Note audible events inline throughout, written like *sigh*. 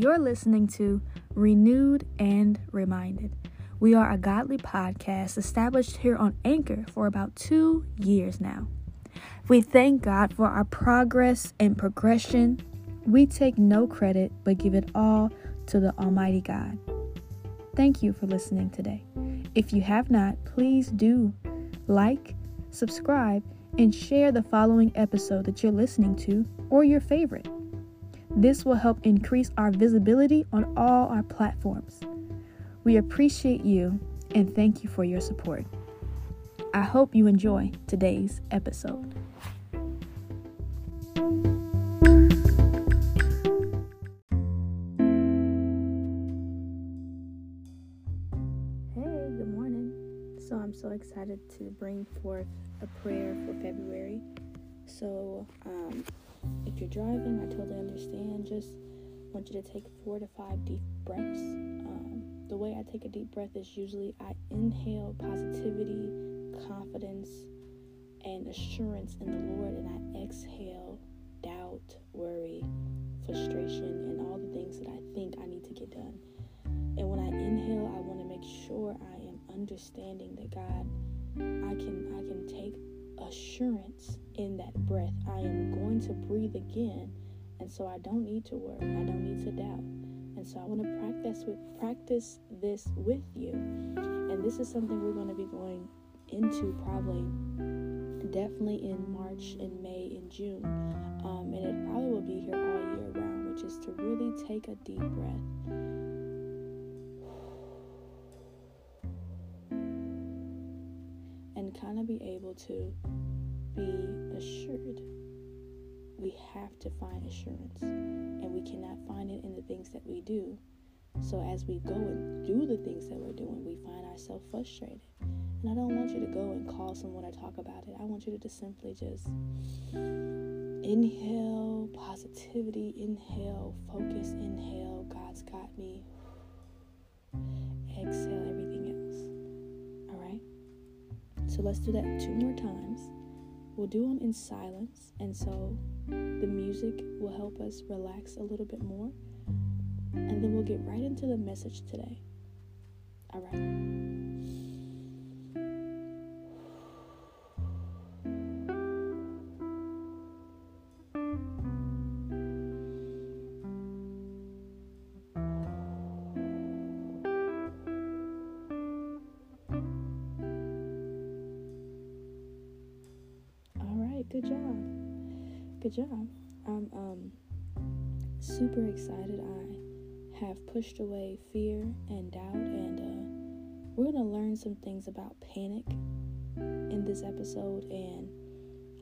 You're listening to Renewed and Reminded. We are a godly podcast established here on Anchor for about two years now. We thank God for our progress and progression. We take no credit but give it all to the Almighty God. Thank you for listening today. If you have not, please do like, subscribe, and share the following episode that you're listening to or your favorite. This will help increase our visibility on all our platforms. We appreciate you and thank you for your support. I hope you enjoy today's episode. Hey, good morning. So, I'm so excited to bring forth a prayer for February. So, um, if you're driving, I totally understand. Just want you to take four to five deep breaths. Um, the way I take a deep breath is usually I inhale positivity, confidence, and assurance in the Lord, and I exhale doubt, worry, frustration, and all the things that I think I need to get done. And when I inhale, I want to make sure I am understanding that God, I can I can take assurance in that breath. I am going to breathe again, and so I don't need to worry. I don't need to doubt. And so I want to practice with practice this with you. And this is something we're going to be going into probably definitely in March and May and June. Um, and it probably will be here all year round, which is to really take a deep breath. Be able to be assured. We have to find assurance, and we cannot find it in the things that we do. So, as we go and do the things that we're doing, we find ourselves frustrated. And I don't want you to go and call someone or talk about it. I want you to just simply just inhale positivity, inhale focus, inhale God's got me, exhale So, let's do that two more times. We'll do them in silence, and so the music will help us relax a little bit more. And then we'll get right into the message today. All right. Good job. I'm um super excited. I have pushed away fear and doubt, and uh, we're gonna learn some things about panic in this episode and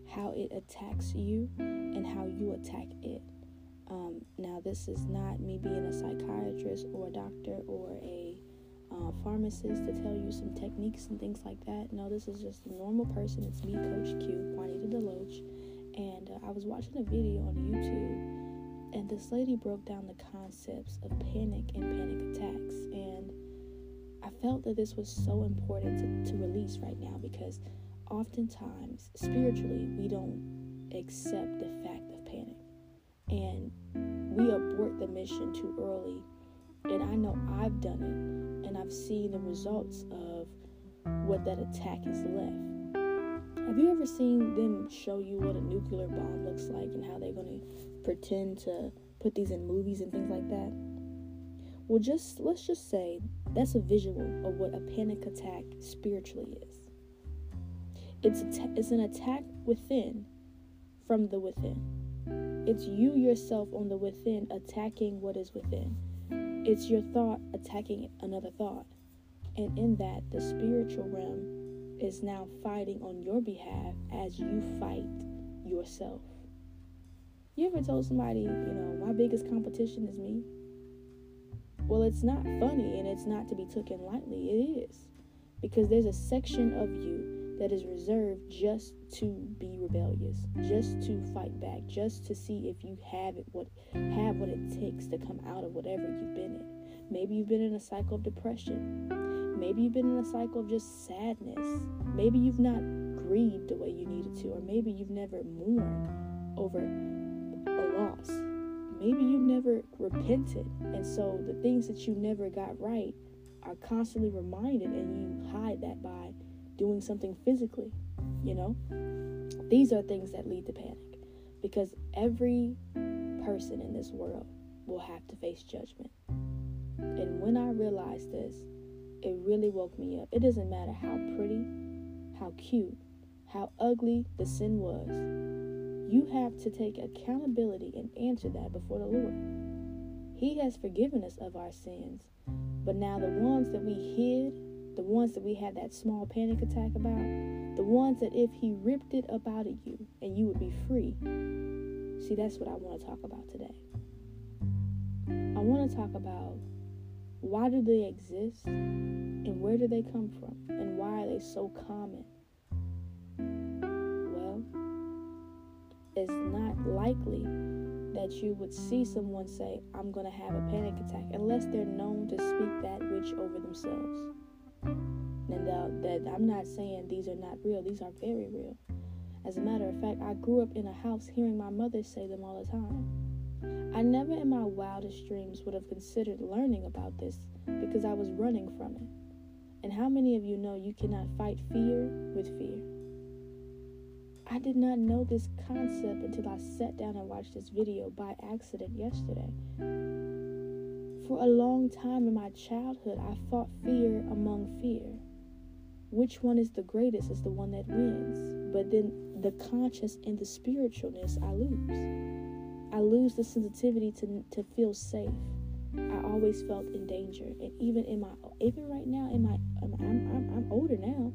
how it attacks you and how you attack it. Um, now, this is not me being a psychiatrist or a doctor or a uh, pharmacist to tell you some techniques and things like that. No, this is just a normal person. It's me, Coach Q, Juanita Deloach, and uh, I was watching a video on YouTube, and this lady broke down the concepts of panic and panic attacks, and I felt that this was so important to, to release right now because oftentimes spiritually we don't accept the fact of panic, and we abort the mission too early. And I know I've done it and I've seen the results of what that attack has left. Have you ever seen them show you what a nuclear bomb looks like and how they're going to pretend to put these in movies and things like that? Well, just let's just say that's a visual of what a panic attack spiritually is. It's a it's an attack within from the within. It's you yourself on the within attacking what is within. It's your thought attacking another thought. And in that, the spiritual realm is now fighting on your behalf as you fight yourself. You ever told somebody, you know, my biggest competition is me? Well, it's not funny and it's not to be taken lightly. It is. Because there's a section of you that is reserved just to be rebellious, just to fight back, just to see if you have it what have what it takes to come out of whatever you've been in. Maybe you've been in a cycle of depression. Maybe you've been in a cycle of just sadness. Maybe you've not grieved the way you needed to, or maybe you've never mourned over a loss. maybe you've never repented. And so the things that you never got right are constantly reminded, and you hide that by doing something physically. You know, these are things that lead to panic because every person in this world will have to face judgment. And when I realized this, it really woke me up. It doesn't matter how pretty, how cute, how ugly the sin was. You have to take accountability and answer that before the Lord. He has forgiven us of our sins, but now the ones that we hid, the ones that we had that small panic attack about, the ones that if He ripped it up out of you and you would be free. See, that's what I want to talk about today. I want to talk about why do they exist and where do they come from and why are they so common? Well, it's not likely that you would see someone say, I'm going to have a panic attack, unless they're known to speak that which over themselves. And uh, that I'm not saying these are not real, these are very real. As a matter of fact, I grew up in a house hearing my mother say them all the time. I never in my wildest dreams would have considered learning about this because I was running from it. And how many of you know you cannot fight fear with fear? I did not know this concept until I sat down and watched this video by accident yesterday. For a long time in my childhood, I fought fear among fear. Which one is the greatest is the one that wins. But then the conscious and the spiritualness I lose. I lose the sensitivity to, to feel safe. I always felt in danger, and even in my even right now in my I'm, I'm, I'm older now,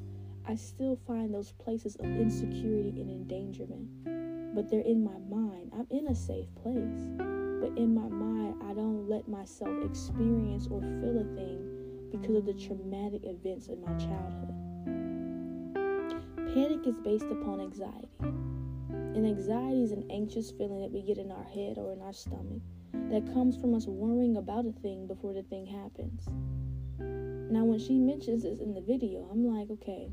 I still find those places of insecurity and endangerment. But they're in my mind. I'm in a safe place, but in my mind, I don't let myself experience or feel a thing because of the traumatic events in my childhood. Panic is based upon anxiety. And anxiety is an anxious feeling that we get in our head or in our stomach that comes from us worrying about a thing before the thing happens. Now, when she mentions this in the video, I'm like, okay,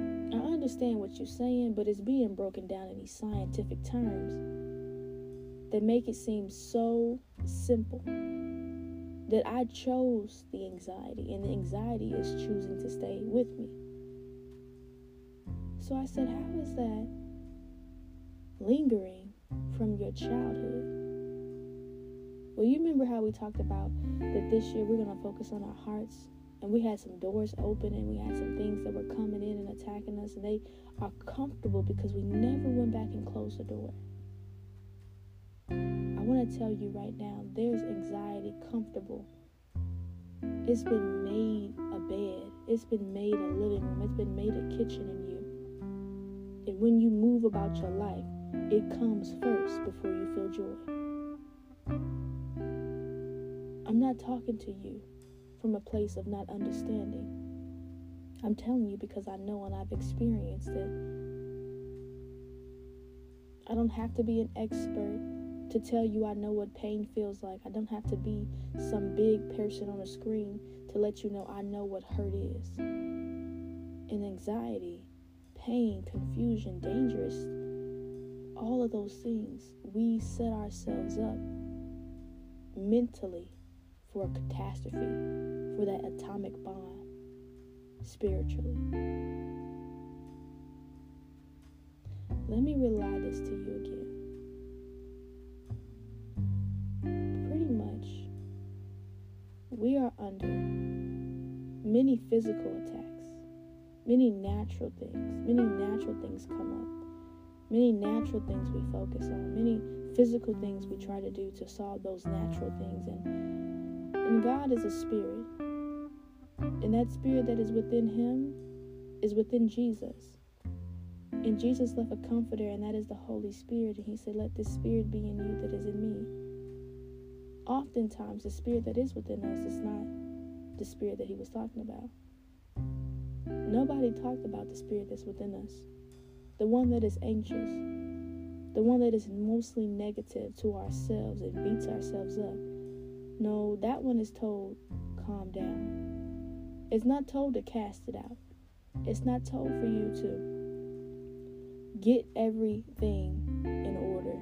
I understand what you're saying, but it's being broken down in these scientific terms that make it seem so simple that I chose the anxiety, and the anxiety is choosing to stay with me. So I said, How is that lingering from your childhood. Well, you remember how we talked about that this year we're going to focus on our hearts, and we had some doors open, and we had some things that were coming in and attacking us, and they are comfortable because we never went back and closed the door. I want to tell you right now there's anxiety comfortable. It's been made a bed, it's been made a living room, it's been made a kitchen in you. And when you move about your life, it comes first before you feel joy. I'm not talking to you from a place of not understanding. I'm telling you because I know and I've experienced it. I don't have to be an expert to tell you I know what pain feels like. I don't have to be some big person on a screen to let you know I know what hurt is. And anxiety, pain, confusion, dangerous all of those things, we set ourselves up mentally for a catastrophe, for that atomic bomb spiritually. Let me rely this to you again. Pretty much, we are under many physical attacks, many natural things, many natural things come up many natural things we focus on, many physical things we try to do to solve those natural things. And, and God is a spirit. And that spirit that is within him is within Jesus. And Jesus left a comforter, and that is the Holy Spirit. And he said, Let this spirit be in you that is in me. Oftentimes, the spirit that is within us is not the spirit that he was talking about. Nobody talked about the spirit that's within us the one that is anxious, the one that is mostly negative to ourselves and beats ourselves up. No, that one is told, calm down. It's not told to cast it out. It's not told for you to get everything in order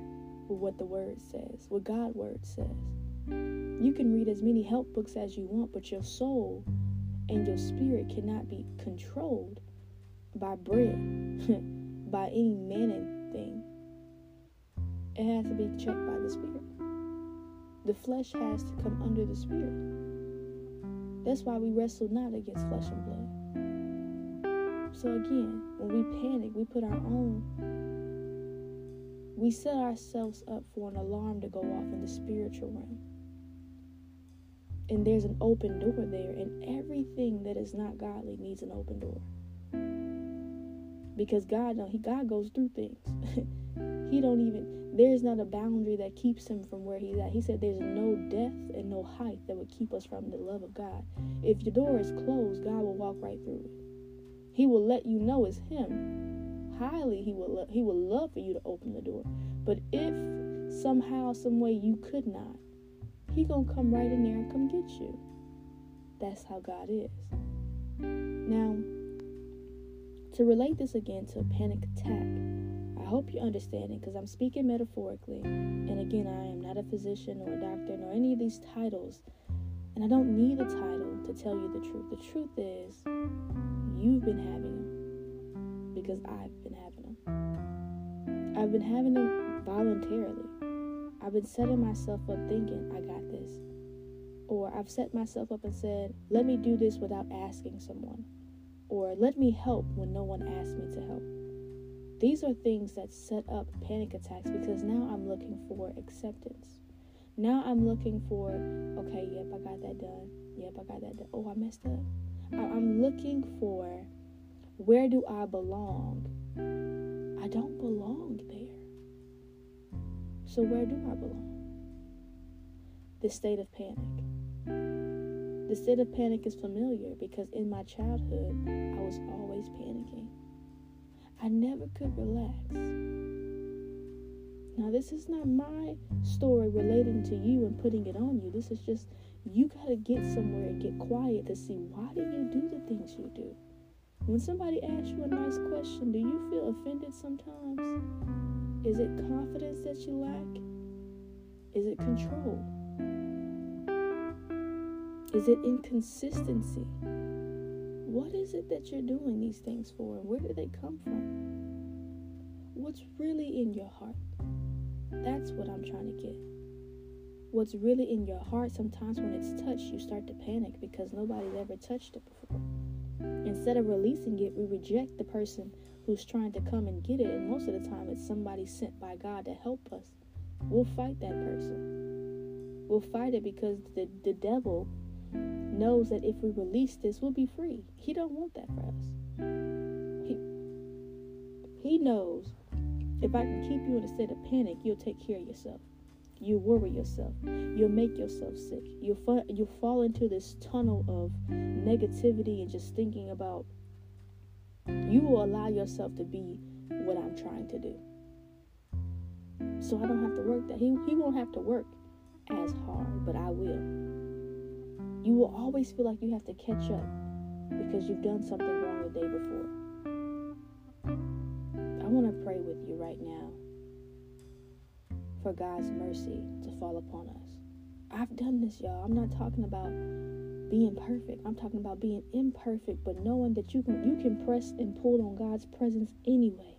with what the word says, what God word says. You can read as many help books as you want, but your soul and your spirit cannot be controlled by bread, *laughs* by any manna thing. It has to be checked by the spirit. The flesh has to come under the spirit. That's why we wrestle not against flesh and blood. So again, when we panic, we put our own we set ourselves up for an alarm to go off in the spiritual realm. And there's an open door there, and everything that is not godly needs an open door. Because God, no, he God goes through things. *laughs* he don't even there's not a boundary that keeps him from where he's at. He said there's no depth and no height that would keep us from the love of God. If your door is closed, God will walk right through it. He will let you know it's him. Highly he will lo- he will love for you to open the door. But if somehow, some way you could not, he gonna come right in there and come get you. That's how God is. Now, to relate this again to a panic attack, I hope you're understanding because I'm speaking metaphorically. And again, I am not a physician or a doctor nor any of these titles. And I don't need a title to tell you the truth. The truth is, you've been having them because I've been having them. I've been having them voluntarily. I've been setting myself up thinking, I got this. Or I've set myself up and said, let me do this without asking someone. Or let me help when no one asks me to help. These are things that set up panic attacks because now I'm looking for acceptance. Now I'm looking for, okay, yep, I got that done. Yep, I got that done. Oh, I messed up. I'm looking for where do I belong? I don't belong there. So, where do I belong? The state of panic. The state of panic is familiar because in my childhood, I was always panicking. I never could relax. Now, this is not my story relating to you and putting it on you. This is just you got to get somewhere and get quiet to see why do you do the things you do. When somebody asks you a nice question, do you feel offended sometimes? Is it confidence that you lack? Is it control? Is it inconsistency? What is it that you're doing these things for? Where do they come from? What's really in your heart? That's what I'm trying to get. What's really in your heart, sometimes when it's touched, you start to panic because nobody's ever touched it before. Instead of releasing it, we reject the person who's trying to come and get it. And most of the time, it's somebody sent by God to help us. We'll fight that person. We'll fight it because the, the devil knows that if we release this, we'll be free. He don't want that for us. He, he knows if I can keep you in a state of panic, you'll take care of yourself. You worry yourself. You'll make yourself sick. You'll, you'll fall into this tunnel of negativity and just thinking about you will allow yourself to be what I'm trying to do. So I don't have to work that. He, he won't have to work as hard, but I will. You will always feel like you have to catch up because you've done something wrong the day before. I want to pray with you right now for God's mercy to fall upon us. I've done this, y'all. I'm not talking about being perfect. I'm talking about being imperfect, but knowing that you can you can press and pull on God's presence anyway.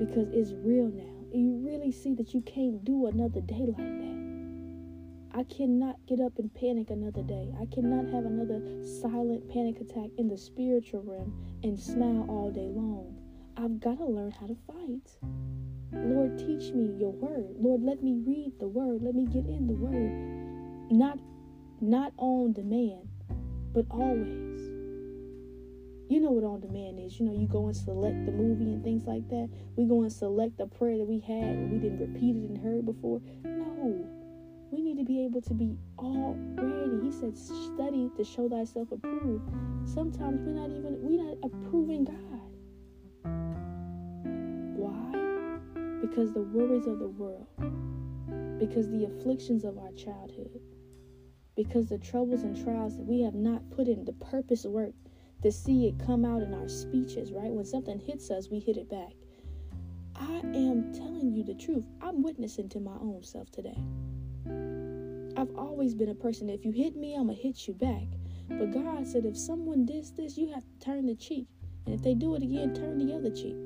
Because it's real now. You really see that you can't do another day like that. I cannot get up and panic another day. I cannot have another silent panic attack in the spiritual realm and smile all day long. I've got to learn how to fight. Lord, teach me your word. Lord, let me read the word. Let me get in the word. Not not on demand, but always. You know what on demand is. You know, you go and select the movie and things like that. We go and select the prayer that we had and we didn't repeat it and heard before. No. We need to be able to be all ready. He said, study to show thyself approved. Sometimes we're not even we're not approving God. Why? Because the worries of the world, because the afflictions of our childhood, because the troubles and trials that we have not put in the purpose work to see it come out in our speeches, right? When something hits us, we hit it back. I am telling you the truth. I'm witnessing to my own self today. I've always been a person that if you hit me, I'm going to hit you back. But God said if someone does this, you have to turn the cheek. And if they do it again, turn the other cheek.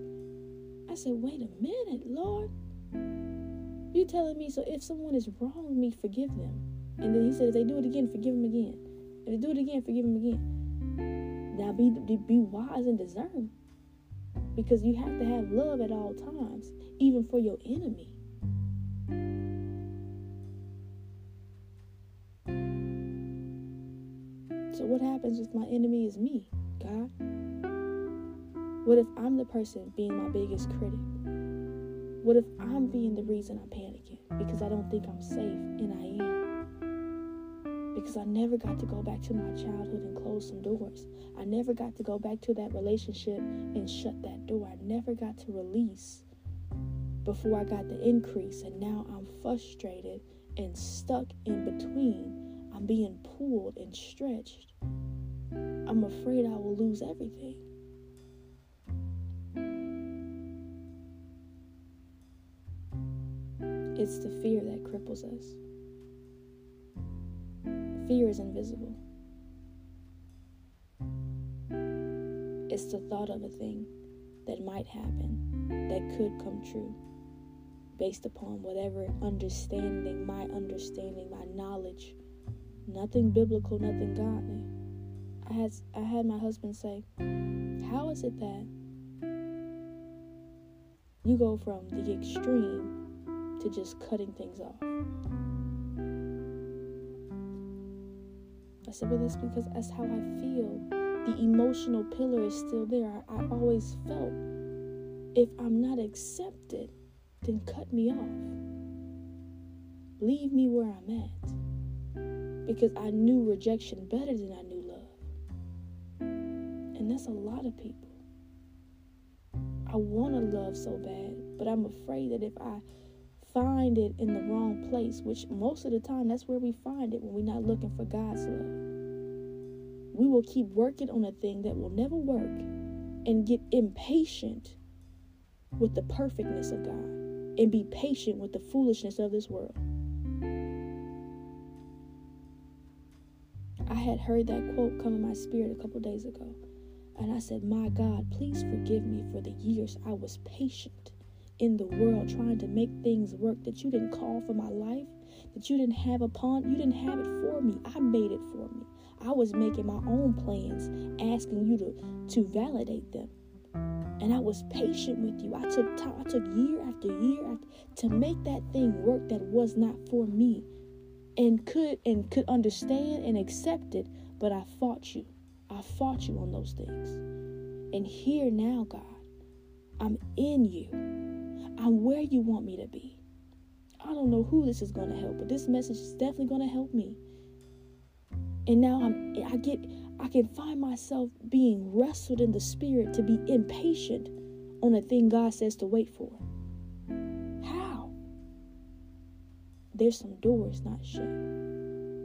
I said, wait a minute, Lord. You telling me so if someone is wrong me, forgive them. And then he said, if they do it again, forgive them again. If they do it again, forgive them again. Now be be wise and discern. Because you have to have love at all times, even for your enemy. So what happens if my enemy is me, God? What if I'm the person being my biggest critic? What if I'm being the reason I'm panicking because I don't think I'm safe and I am? Because I never got to go back to my childhood and close some doors. I never got to go back to that relationship and shut that door. I never got to release before I got the increase. And now I'm frustrated and stuck in between. I'm being pulled and stretched. I'm afraid I will lose everything. It's the fear that cripples us. Fear is invisible. It's the thought of a thing that might happen, that could come true, based upon whatever understanding, my understanding, my knowledge. Nothing biblical, nothing godly. I had I had my husband say, "How is it that you go from the extreme to just cutting things off. I said, well, that's because that's how I feel. The emotional pillar is still there. I, I always felt if I'm not accepted, then cut me off. Leave me where I'm at. Because I knew rejection better than I knew love. And that's a lot of people. I want to love so bad, but I'm afraid that if I find it in the wrong place, which most of the time that's where we find it when we're not looking for God's love. We will keep working on a thing that will never work and get impatient with the perfectness of God and be patient with the foolishness of this world. Had heard that quote come in my spirit a couple days ago, and I said, My God, please forgive me for the years I was patient in the world trying to make things work that you didn't call for my life, that you didn't have upon, you didn't have it for me. I made it for me. I was making my own plans, asking you to, to validate them. And I was patient with you. I took time, I took year after year after, to make that thing work that was not for me. And could and could understand and accept it, but I fought you. I fought you on those things. And here now, God, I'm in you. I'm where you want me to be. I don't know who this is going to help, but this message is definitely going to help me. And now I'm I get I can find myself being wrestled in the spirit to be impatient on a thing God says to wait for. There's some doors not shut.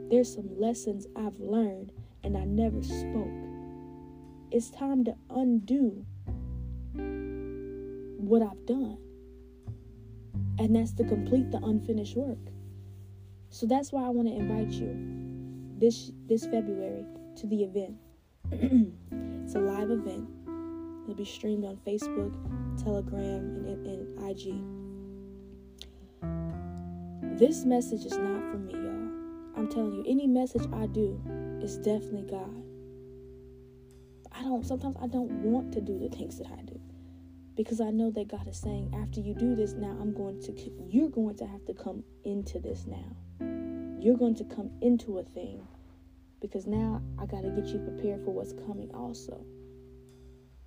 There's some lessons I've learned and I never spoke. It's time to undo what I've done and that's to complete the unfinished work. So that's why I want to invite you this this February to the event. *clears throat* it's a live event. It'll be streamed on Facebook, Telegram, and, and IG. This message is not for me, y'all. I'm telling you, any message I do is definitely God. I don't sometimes I don't want to do the things that I do because I know that God is saying, after you do this, now I'm going to, you're going to have to come into this now. You're going to come into a thing because now I got to get you prepared for what's coming also.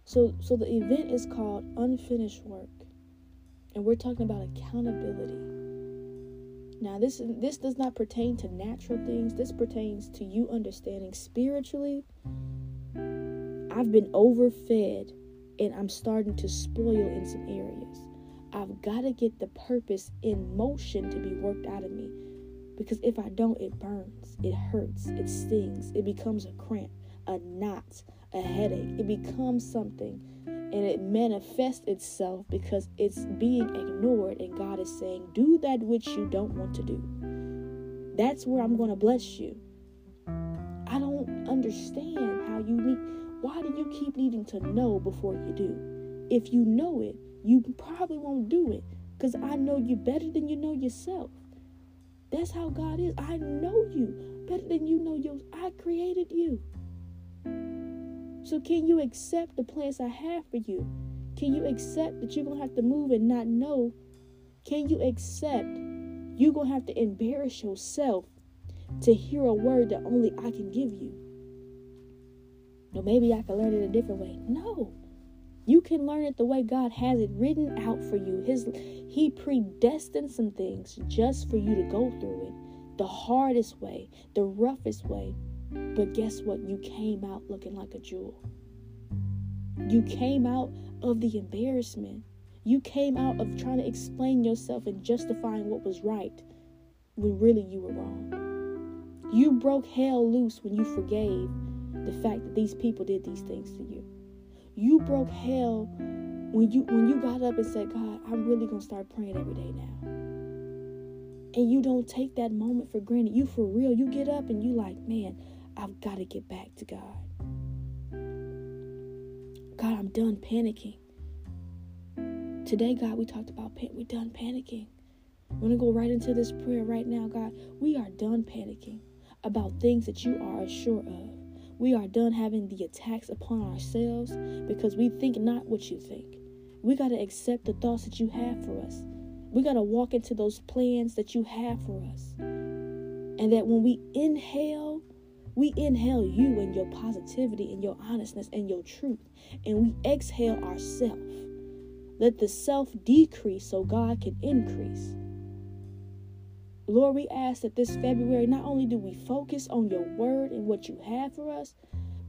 So, so the event is called Unfinished Work, and we're talking about accountability. Now, this this does not pertain to natural things. This pertains to you understanding spiritually. I've been overfed and I'm starting to spoil in some areas. I've got to get the purpose in motion to be worked out of me. Because if I don't, it burns, it hurts, it stings, it becomes a cramp, a knot, a headache. It becomes something and it manifests itself because it's being ignored and God is saying do that which you don't want to do. That's where I'm going to bless you. I don't understand how you need why do you keep needing to know before you do? If you know it you probably won't do it because I know you better than you know yourself. That's how God is. I know you better than you know you I created you so, can you accept the plans I have for you? Can you accept that you're going to have to move and not know? Can you accept you're going to have to embarrass yourself to hear a word that only I can give you? No, maybe I can learn it a different way. No. You can learn it the way God has it written out for you. His He predestined some things just for you to go through it. The hardest way, the roughest way, but guess what? You came out looking like a jewel. You came out of the embarrassment. You came out of trying to explain yourself and justifying what was right when really you were wrong. You broke hell loose when you forgave the fact that these people did these things to you. You broke hell when you when you got up and said, God, I'm really gonna start praying every day now. And you don't take that moment for granted. You for real. You get up and you like, man, I've got to get back to God. God, I'm done panicking. Today, God, we talked about pan- we're done panicking. I'm going to go right into this prayer right now, God. We are done panicking about things that you are assured of. We are done having the attacks upon ourselves because we think not what you think. We got to accept the thoughts that you have for us. We got to walk into those plans that you have for us. And that when we inhale we inhale you and your positivity and your honestness and your truth, and we exhale ourself. Let the self decrease so God can increase. Lord, we ask that this February, not only do we focus on your word and what you have for us,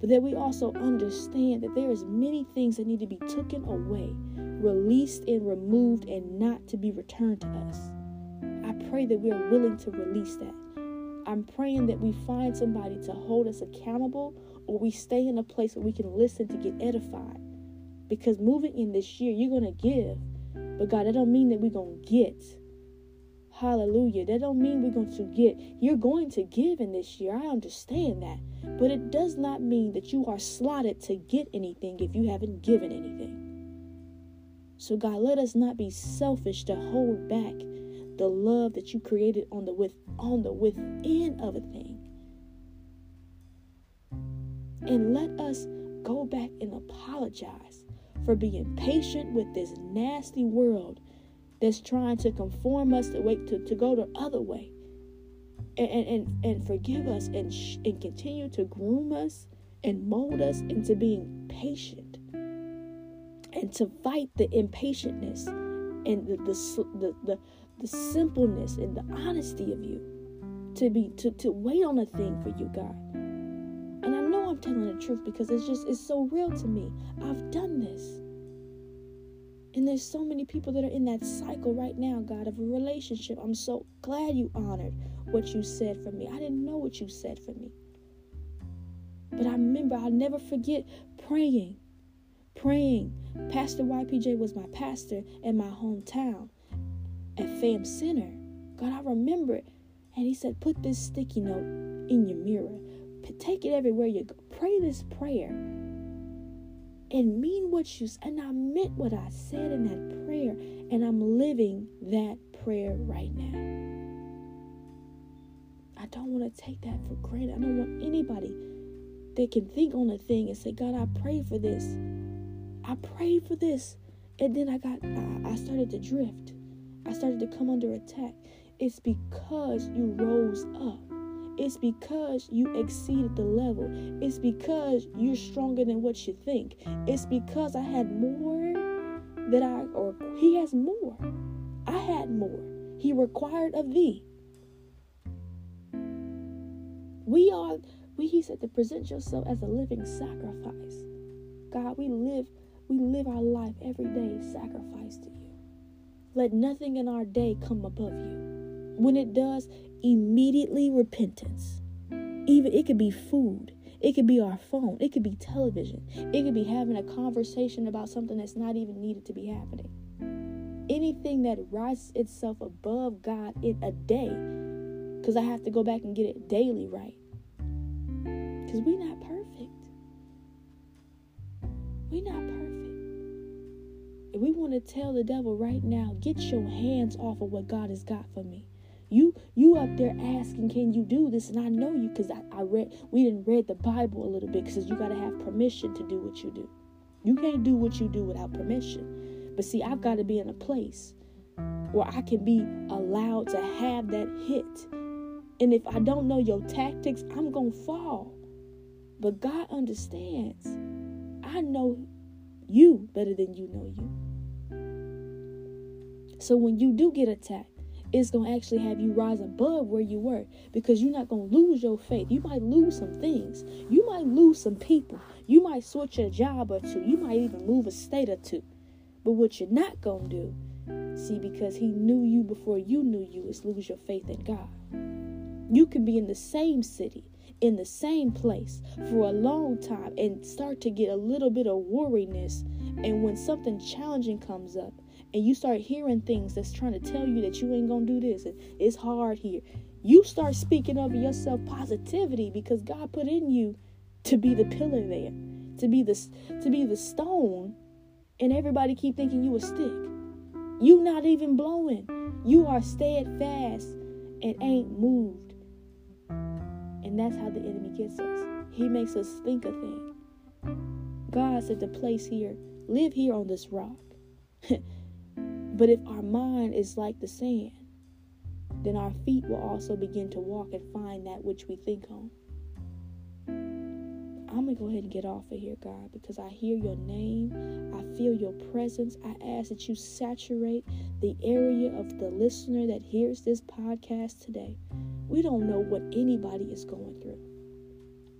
but that we also understand that there is many things that need to be taken away, released and removed, and not to be returned to us. I pray that we are willing to release that. I'm praying that we find somebody to hold us accountable or we stay in a place where we can listen to get edified. Because moving in this year, you're going to give. But God, that don't mean that we're going to get. Hallelujah. That don't mean we're going to get. You're going to give in this year. I understand that. But it does not mean that you are slotted to get anything if you haven't given anything. So God, let us not be selfish to hold back the love that you created on the with on the within of a thing. And let us go back and apologize for being patient with this nasty world that's trying to conform us to wait to, to go the other way. And, and, and forgive us and, sh- and continue to groom us and mold us into being patient and to fight the impatientness and the, the, the, the, the simpleness and the honesty of you to be to, to wait on a thing for you, God. And I know I'm telling the truth because it's just it's so real to me. I've done this. And there's so many people that are in that cycle right now, God, of a relationship. I'm so glad you honored what you said for me. I didn't know what you said for me. But I remember, I'll never forget praying. Praying. Pastor YPJ was my pastor in my hometown Fam Center. God, I remember it. And he said, put this sticky note in your mirror. Take it everywhere you go. Pray this prayer. And mean what you and I meant what I said in that prayer. And I'm living that prayer right now. I don't want to take that for granted. I don't want anybody that can think on a thing and say, God, I pray for this. I prayed for this. And then I got I, I started to drift. I started to come under attack. It's because you rose up. It's because you exceeded the level. It's because you're stronger than what you think. It's because I had more that I, or He has more. I had more. He required of thee. We are, we, He said to present yourself as a living sacrifice. God, we live, we live our life every day sacrifice to you. Let nothing in our day come above you. When it does, immediately repentance. Even it could be food. It could be our phone. It could be television. It could be having a conversation about something that's not even needed to be happening. Anything that rises itself above God in a day, because I have to go back and get it daily right. Because we're not perfect. We're not perfect. And we want to tell the devil right now, get your hands off of what God has got for me. You you up there asking, can you do this? And I know you because I, I read we didn't read the Bible a little bit because you gotta have permission to do what you do. You can't do what you do without permission. But see, I've got to be in a place where I can be allowed to have that hit. And if I don't know your tactics, I'm gonna fall. But God understands. I know you better than you know you. So when you do get attacked, it's going to actually have you rise above where you were because you're not going to lose your faith. You might lose some things. You might lose some people. You might switch a job or two. You might even move a state or two. But what you're not going to do, see, because He knew you before you knew you, is lose your faith in God. You can be in the same city, in the same place for a long time and start to get a little bit of worriness. And when something challenging comes up, and you start hearing things that's trying to tell you that you ain't gonna do this and it's hard here, you start speaking over yourself positivity because God put in you to be the pillar there, to be the to be the stone, and everybody keep thinking you a stick. You not even blowing. You are steadfast and ain't moved. And that's how the enemy gets us. He makes us think a thing. God said to place here, live here on this rock. *laughs* But if our mind is like the sand, then our feet will also begin to walk and find that which we think on. I'm going to go ahead and get off of here, God, because I hear your name. I feel your presence. I ask that you saturate the area of the listener that hears this podcast today. We don't know what anybody is going through,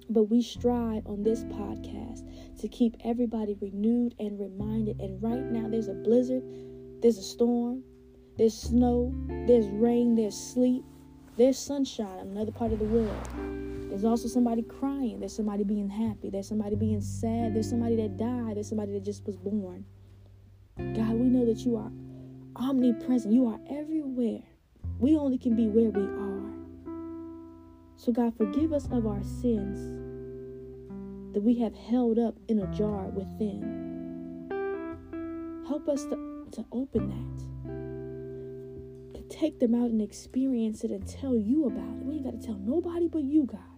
but we strive on this podcast to keep everybody renewed and reminded. And right now, there's a blizzard there's a storm, there's snow, there's rain, there's sleet, there's sunshine in another part of the world. There's also somebody crying, there's somebody being happy, there's somebody being sad, there's somebody that died, there's somebody that just was born. God, we know that you are omnipresent, you are everywhere. We only can be where we are. So, God, forgive us of our sins that we have held up in a jar within. Help us to to open that, to take them out and experience it and tell you about it. We ain't got to tell nobody but you, God.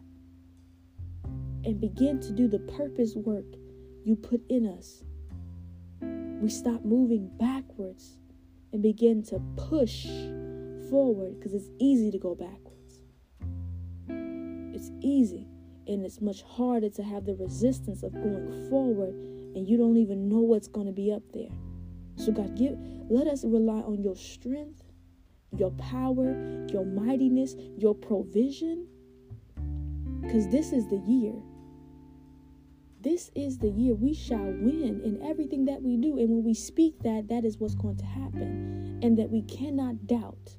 And begin to do the purpose work you put in us. We stop moving backwards and begin to push forward because it's easy to go backwards. It's easy and it's much harder to have the resistance of going forward and you don't even know what's going to be up there. So, God, give, let us rely on your strength, your power, your mightiness, your provision. Because this is the year. This is the year we shall win in everything that we do. And when we speak that, that is what's going to happen. And that we cannot doubt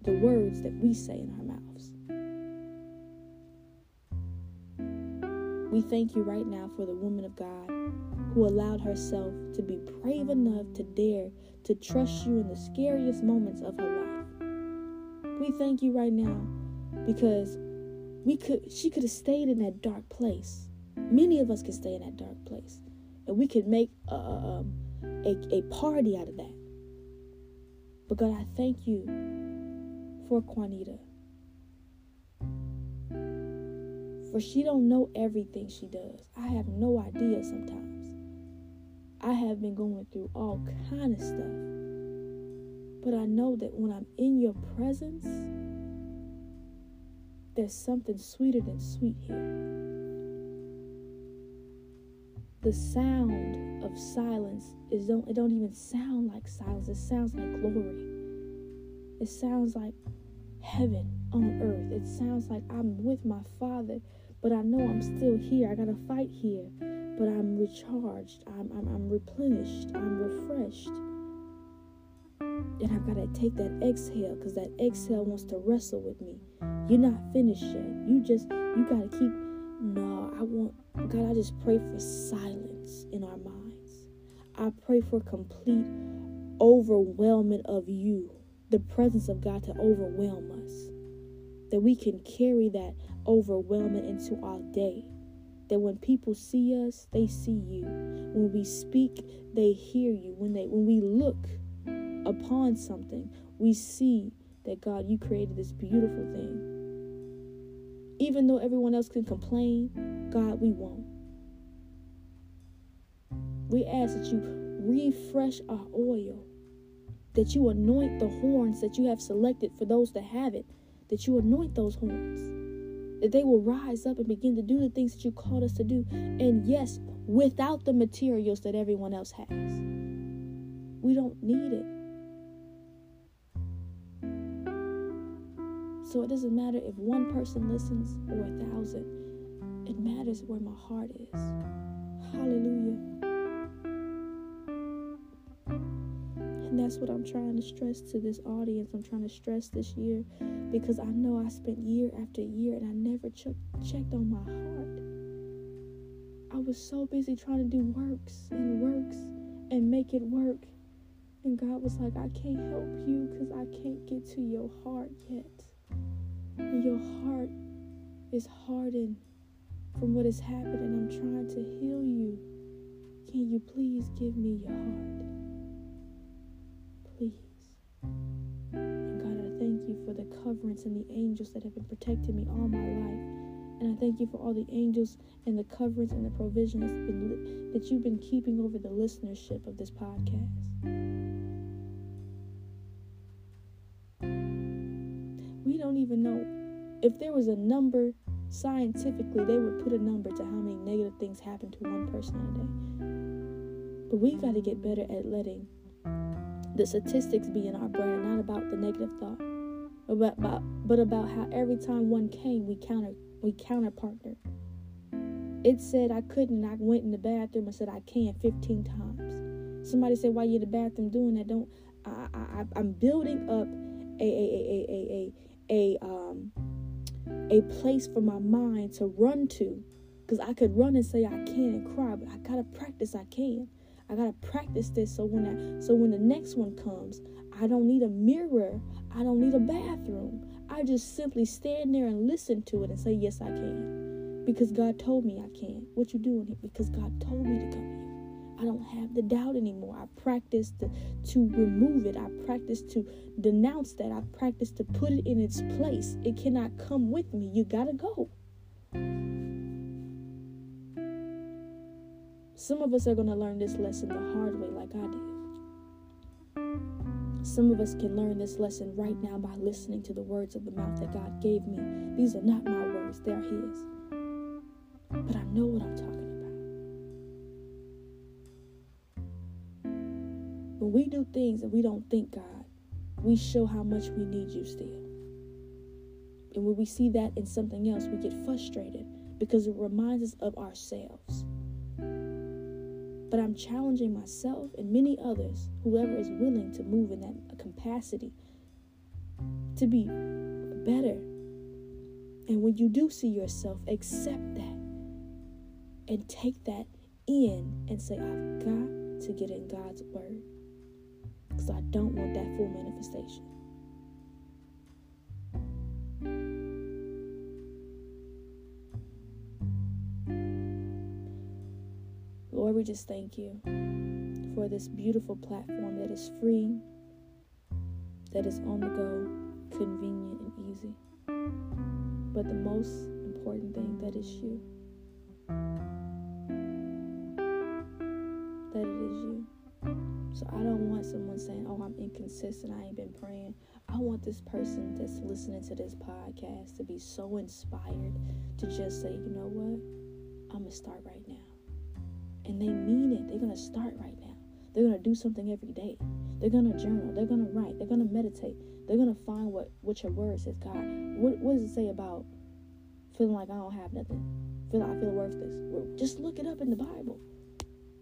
the words that we say in our mouths. We thank you right now for the woman of God who allowed herself to be brave enough to dare to trust you in the scariest moments of her life. We thank you right now because we could she could have stayed in that dark place. Many of us can stay in that dark place. And we can make a, um, a, a party out of that. But God, I thank you for Juanita. For she don't know everything she does. I have no idea sometimes. I have been going through all kind of stuff. But I know that when I'm in your presence, there's something sweeter than sweet here. The sound of silence is don't it don't even sound like silence. It sounds like glory. It sounds like heaven on earth. It sounds like I'm with my father, but I know I'm still here. I gotta fight here but I'm recharged, I'm, I'm, I'm replenished, I'm refreshed. And I've got to take that exhale because that exhale wants to wrestle with me. You're not finished yet. You just, you got to keep, no, I want, God, I just pray for silence in our minds. I pray for complete overwhelming of you, the presence of God to overwhelm us. That we can carry that overwhelming into our day. That when people see us, they see you. When we speak, they hear you. When they when we look upon something, we see that God, you created this beautiful thing. Even though everyone else can complain, God, we won't. We ask that you refresh our oil, that you anoint the horns that you have selected for those that have it, that you anoint those horns, that they will rise up and begin to do the things that you called us to do. And yes, without the materials that everyone else has. We don't need it. So it doesn't matter if one person listens or a thousand. It matters where my heart is. Hallelujah. And that's what I'm trying to stress to this audience. I'm trying to stress this year because I know I spent year after year and I never ch- checked on my heart. I was so busy trying to do works and works and make it work. And God was like, I can't help you because I can't get to your heart yet and your heart is hardened from what has happened, and I'm trying to heal you. Can you please give me your heart? Please. And God, I thank you for the coverings and the angels that have been protecting me all my life. And I thank you for all the angels and the coverings and the provision that's been that you've been keeping over the listenership of this podcast. We don't even know if there was a number scientifically, they would put a number to how many negative things happen to one person a day. But we got to get better at letting the statistics be in our brain, not about the negative thought, but about, but about how every time one came, we counter we counter partnered. It said I couldn't. I went in the bathroom and said I can 15 times. Somebody said, "Why you in the bathroom doing that?" Don't I? I I'm building up a a a a a a um a place for my mind to run to. Because I could run and say I can and cry, but I gotta practice I can. I gotta practice this so when I so when the next one comes, I don't need a mirror. I don't need a bathroom. I just simply stand there and listen to it and say, Yes, I can. Because God told me I can. What you doing here? Because God told me to come here. I don't have the doubt anymore. I practice to, to remove it. I practice to denounce that. I practice to put it in its place. It cannot come with me. You gotta go. Some of us are going to learn this lesson the hard way, like I did. Some of us can learn this lesson right now by listening to the words of the mouth that God gave me. These are not my words, they are His. But I know what I'm talking When we do things and we don't think God, we show how much we need you still. And when we see that in something else, we get frustrated because it reminds us of ourselves. But I'm challenging myself and many others, whoever is willing to move in that capacity, to be better. And when you do see yourself, accept that and take that in and say, I've got to get in God's word because I don't want that full manifestation. Lord, we just thank you for this beautiful platform that is free, that is on the go, convenient, and easy. But the most important thing, that is you. That it is you. So I don't want someone saying, oh, I'm inconsistent. I ain't been praying. I want this person that's listening to this podcast to be so inspired to just say, you know what? I'm going to start right now. And they mean it. They're going to start right now. They're going to do something every day. They're going to journal. They're going to write. They're going to meditate. They're going to find what, what your word says. God, what, what does it say about feeling like I don't have nothing? Feel like I feel worthless. Just look it up in the Bible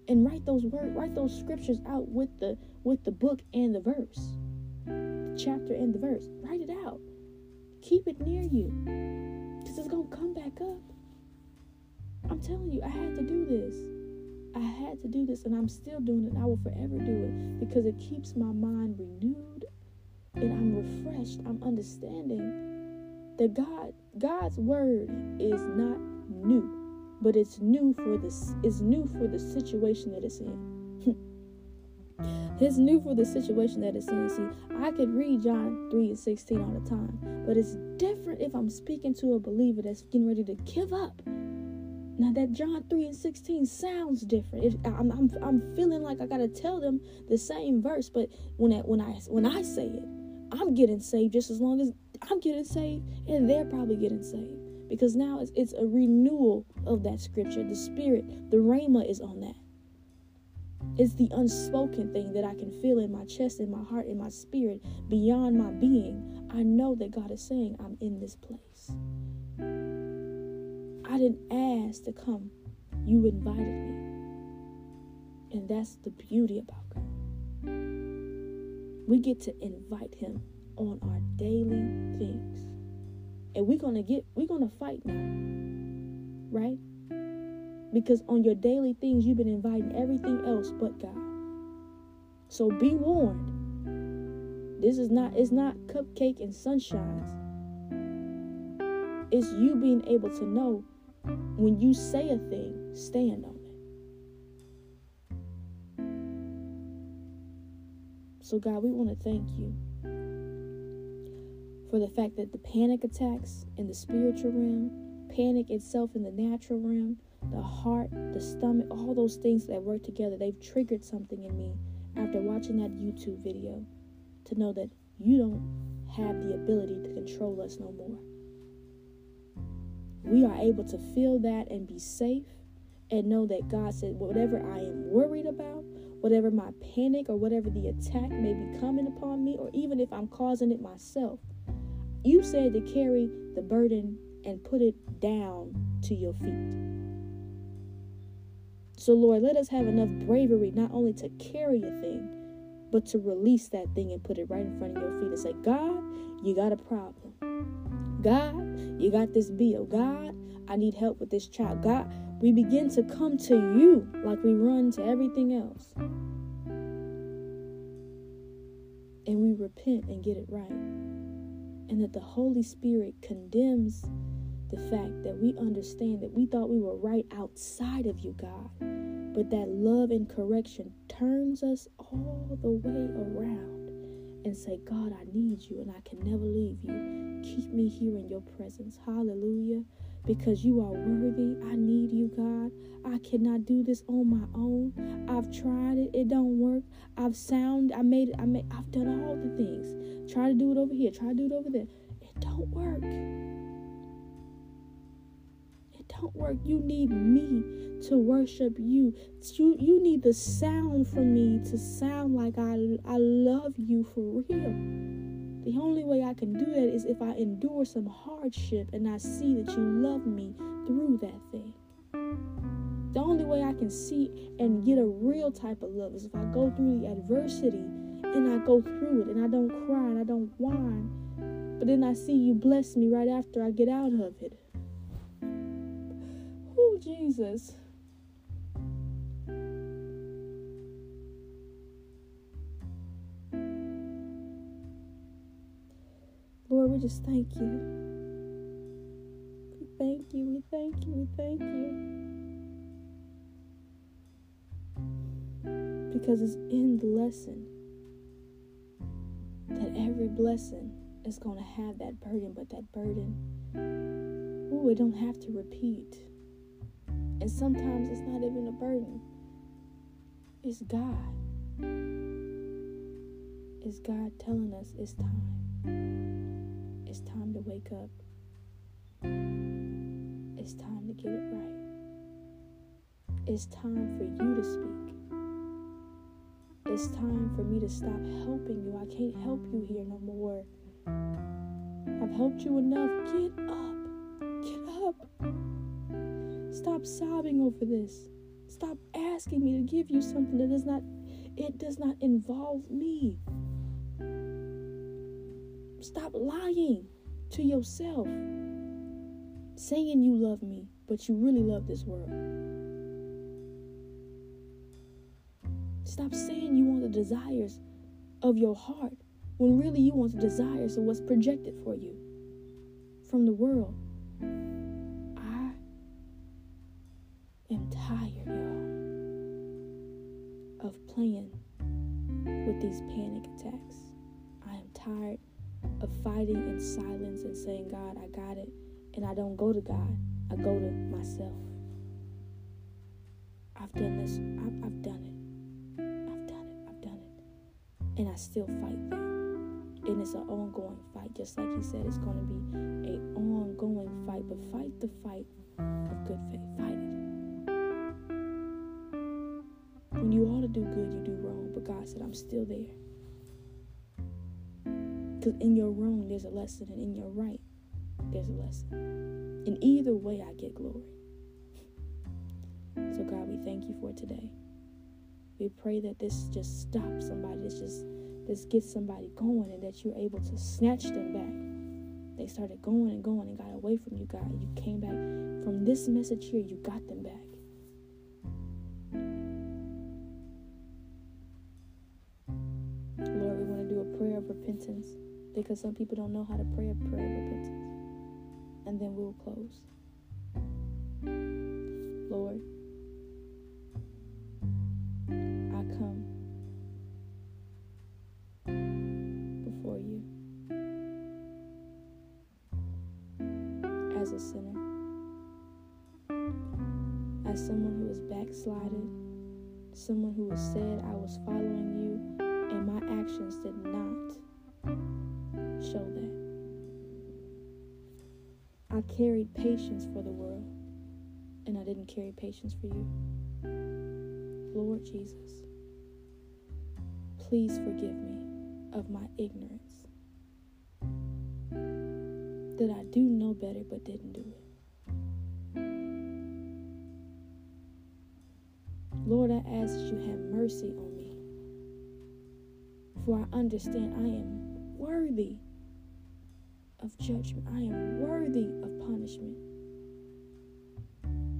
and write those words write those scriptures out with the with the book and the verse. The chapter and the verse. Write it out. Keep it near you. Because it's gonna come back up. I'm telling you, I had to do this. I had to do this, and I'm still doing it, and I will forever do it because it keeps my mind renewed and I'm refreshed. I'm understanding that God, God's word is not new, but it's new for this. It's new for the situation that it's in. *laughs* it's new for the situation that it's in. See, I could read John 3 and 16 all the time, but it's different if I'm speaking to a believer that's getting ready to give up now that John 3 and 16 sounds different. It, I'm, I'm, I'm feeling like I gotta tell them the same verse, but when I, when I when I say it, I'm getting saved just as long as I'm getting saved, and they're probably getting saved because now it's, it's a renewal of that scripture. The Spirit, the Rhema is on that. It's the unspoken thing that I can feel in my chest, in my heart, in my spirit, beyond my being. I know that God is saying, I'm in this place. I didn't ask to come. You invited me. And that's the beauty about God. We get to invite him on our daily things. And we're to get we're to fight now. Right? Because on your daily things you've been inviting everything else but God. So be warned. This is not it's not cupcake and sunshines. It's you being able to know when you say a thing, stand on it. So, God, we want to thank you for the fact that the panic attacks in the spiritual realm, panic itself in the natural realm, the heart, the stomach, all those things that work together, they've triggered something in me after watching that YouTube video to know that you don't have the ability to control us no more. We are able to feel that and be safe and know that God said, whatever I am worried about, whatever my panic or whatever the attack may be coming upon me, or even if I'm causing it myself, you said to carry the burden and put it down to your feet. So, Lord, let us have enough bravery not only to carry a thing, but to release that thing and put it right in front of your feet and say, God, you got a problem. God, you got this bill. God, I need help with this child. God, we begin to come to you like we run to everything else. And we repent and get it right. And that the Holy Spirit condemns the fact that we understand that we thought we were right outside of you, God. But that love and correction turns us all the way around and say, God, I need you and I can never leave you. Keep me here in your presence. Hallelujah. Because you are worthy. I need you, God. I cannot do this on my own. I've tried it. It don't work. I've sound. I made it. I made I've done all the things. Try to do it over here. Try to do it over there. It don't work It don't work. You need me to worship you. You you need the sound from me to sound like I I love you for real. The only way I can do that is if I endure some hardship and I see that you love me through that thing. The only way I can see and get a real type of love is if I go through the adversity and I go through it and I don't cry and I don't whine. But then I see you bless me right after I get out of it. Oh, Jesus. We just thank you. We thank you, we thank you, we thank you. Because it's in the lesson that every blessing is going to have that burden, but that burden, oh, it don't have to repeat. And sometimes it's not even a burden, it's God. It's God telling us it's time. It's time to wake up. It's time to get it right. It's time for you to speak. It's time for me to stop helping you. I can't help you here no more. I've helped you enough. Get up. Get up. Stop sobbing over this. Stop asking me to give you something that does not it does not involve me. Stop lying to yourself. Saying you love me but you really love this world. Stop saying you want the desires of your heart when really you want the desires of what's projected for you from the world. I am tired, y'all, of playing with these panic attacks. I am tired of fighting in silence and saying, God, I got it. And I don't go to God, I go to myself. I've done this, I've, I've done it. I've done it, I've done it. And I still fight that. And it's an ongoing fight, just like he said, it's going to be an ongoing fight. But fight the fight of good faith. Fight it. When you ought to do good, you do wrong. But God said, I'm still there. Because in your wrong, there's a lesson, and in your right, there's a lesson. In either way, I get glory. So, God, we thank you for today. We pray that this just stops somebody. This just this gets somebody going, and that you're able to snatch them back. They started going and going and got away from you, God. You came back from this message here. You got them back. Lord, we want to do a prayer of repentance because some people don't know how to pray a prayer of repentance. And then we'll close. Lord, I come before you as a sinner, as someone who is backslided, someone who has said I was following you and my actions did not show that. I carried patience for the world, and I didn't carry patience for you. Lord Jesus, please forgive me of my ignorance. That I do know better but didn't do it. Lord, I ask that you have mercy on me. For I understand I am worthy of judgment. I am worthy of punishment.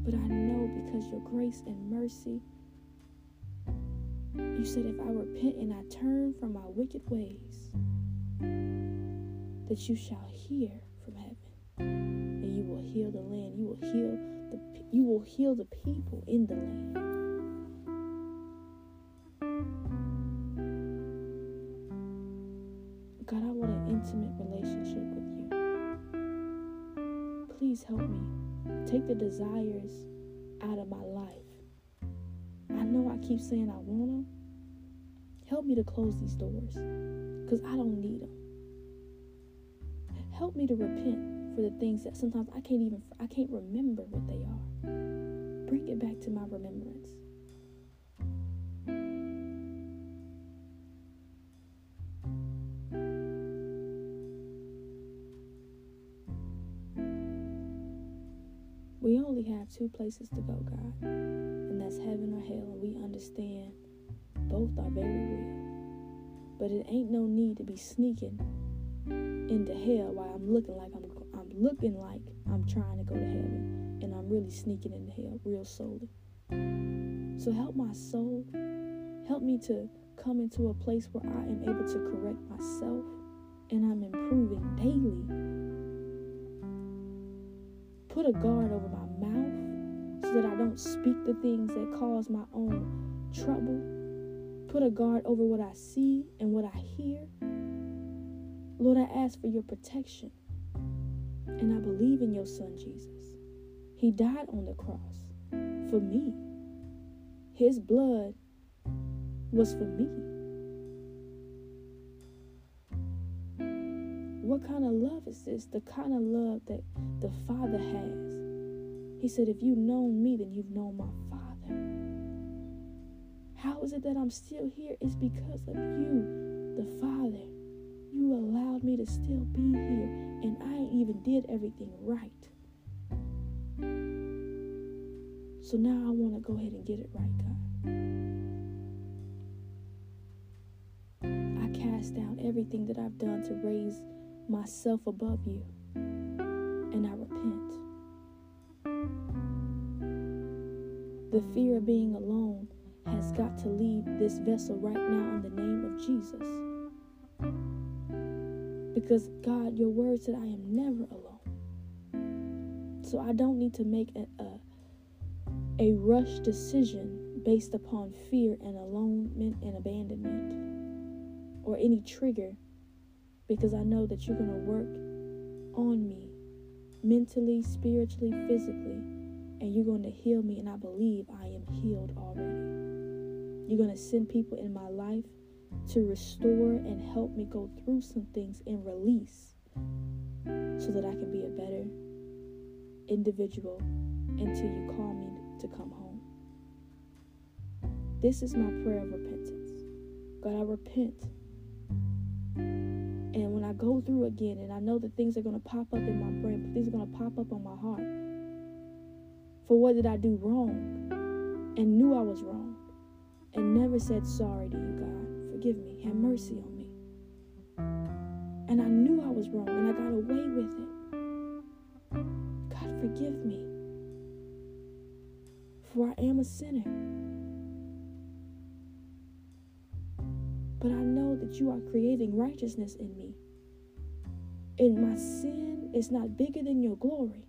But I know because your grace and mercy, you said if I repent and I turn from my wicked ways, that you shall hear from heaven and you will heal the land. You will heal the you will heal the people in the land. Take the desires out of my life. I know I keep saying I want them. Help me to close these doors because I don't need them. Help me to repent for the things that sometimes I can't even I can't remember what they are. Bring it back to my remembrance. Two places to go, God, and that's heaven or hell, and we understand both are very real. But it ain't no need to be sneaking into hell while I'm looking like I'm I'm looking like I'm trying to go to heaven, and I'm really sneaking into hell, real solely. So help my soul, help me to come into a place where I am able to correct myself, and I'm improving daily Put a guard over my mouth that I don't speak the things that cause my own trouble. Put a guard over what I see and what I hear. Lord, I ask for your protection. And I believe in your son, Jesus. He died on the cross for me. His blood was for me. What kind of love is this? The kind of love that the Father has. He said, If you've known me, then you've known my Father. How is it that I'm still here? It's because of you, the Father. You allowed me to still be here, and I even did everything right. So now I want to go ahead and get it right, God. I cast down everything that I've done to raise myself above you, and I repent. The fear of being alone has got to leave this vessel right now in the name of Jesus. Because God, your word said, I am never alone. So I don't need to make a, a, a rush decision based upon fear and alonement and abandonment or any trigger because I know that you're going to work on me mentally, spiritually, physically, and you're going to heal me. And I believe I am healed already. You're going to send people in my life to restore and help me go through some things and release so that I can be a better individual until you call me to come home. This is my prayer of repentance. God, I repent. And when I go through again and I know that things are going to pop up in my brain, things are going to pop up on my heart. For what did I do wrong? And knew I was wrong. And never said sorry to you, God. Forgive me. Have mercy on me. And I knew I was wrong and I got away with it. God, forgive me for I am a sinner. But I know that you are creating righteousness in me. And my sin is not bigger than your glory.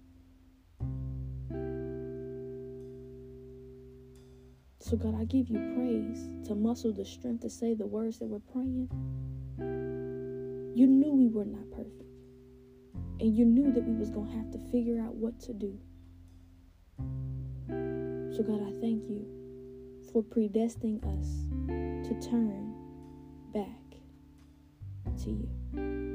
So, God, I give you praise to muscle the strength to say the words that we're praying. You knew we were not perfect. And you knew that we was going to have to figure out what to do. So, God, I thank you for predestining us to turn back to you.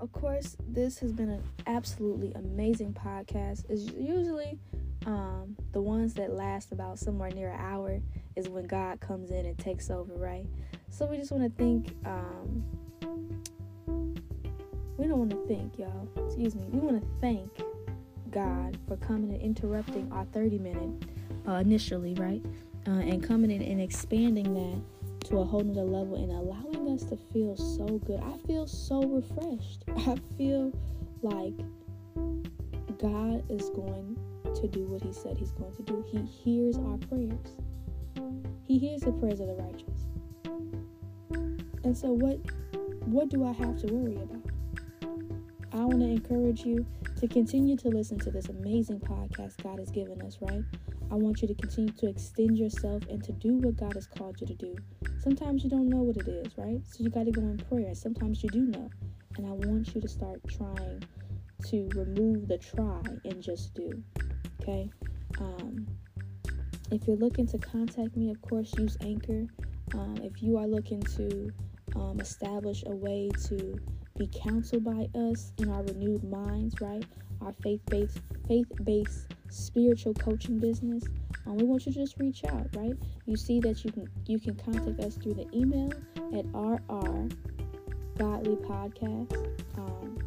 Of course, this has been an absolutely amazing podcast. It's usually um, the ones that last about somewhere near an hour is when God comes in and takes over, right? So we just want to think. Um, we don't want to think, y'all. Excuse me. We want to thank God for coming and interrupting our 30 minute uh, initially, right? Uh, and coming in and expanding that to a whole nother level and allowing us to feel so good. I feel so refreshed. *laughs* I feel like God is going to do what He said He's going to do. He hears our prayers, He hears the prayers of the righteous. And so, what what do I have to worry about? I want to encourage you to continue to listen to this amazing podcast God has given us, right? I want you to continue to extend yourself and to do what God has called you to do. Sometimes you don't know what it is, right? So you got to go in prayer. Sometimes you do know. And I want you to start trying to remove the try and just do. Okay? Um, if you're looking to contact me, of course, use Anchor. Um, if you are looking to um, establish a way to be counseled by us in our renewed minds, right? Our faith-based, faith-based spiritual coaching business, um, we want you to just reach out, right? You see that you can you can contact us through the email at rr godly podcast. Um,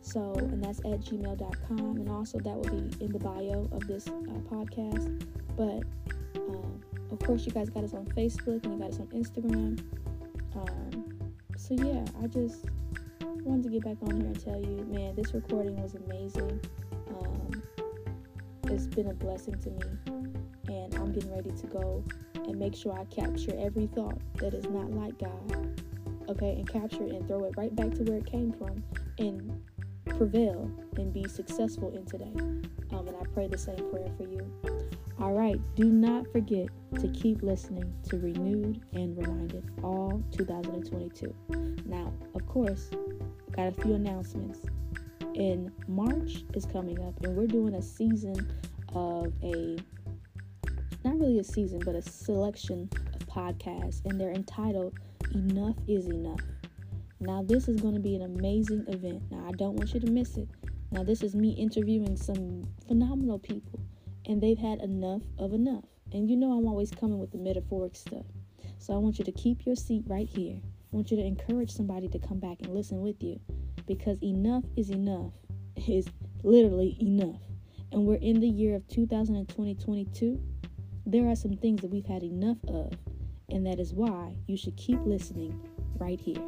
so, and that's at gmail.com. And also, that will be in the bio of this uh, podcast. But, um, of course, you guys got us on Facebook and you got us on Instagram. Um, so, yeah, I just wanted to get back on here and tell you, man, this recording was amazing. Um, it's been a blessing to me. And I'm getting ready to go and make sure I capture every thought that is not like God. Okay, and capture it and throw it right back to where it came from and prevail and be successful in today. Um, and I pray the same prayer for you. All right, do not forget to keep listening to Renewed and Reminded all 2022. Now, of course, got a few announcements. In March is coming up, and we're doing a season of a not really a season, but a selection of podcasts, and they're entitled Enough is Enough. Now, this is going to be an amazing event. Now, I don't want you to miss it. Now, this is me interviewing some phenomenal people, and they've had enough of enough. And you know, I'm always coming with the metaphoric stuff. So, I want you to keep your seat right here. I want you to encourage somebody to come back and listen with you because enough is enough, *laughs* is literally enough. and we're in the year of 2020 there are some things that we've had enough of, and that is why you should keep listening right here.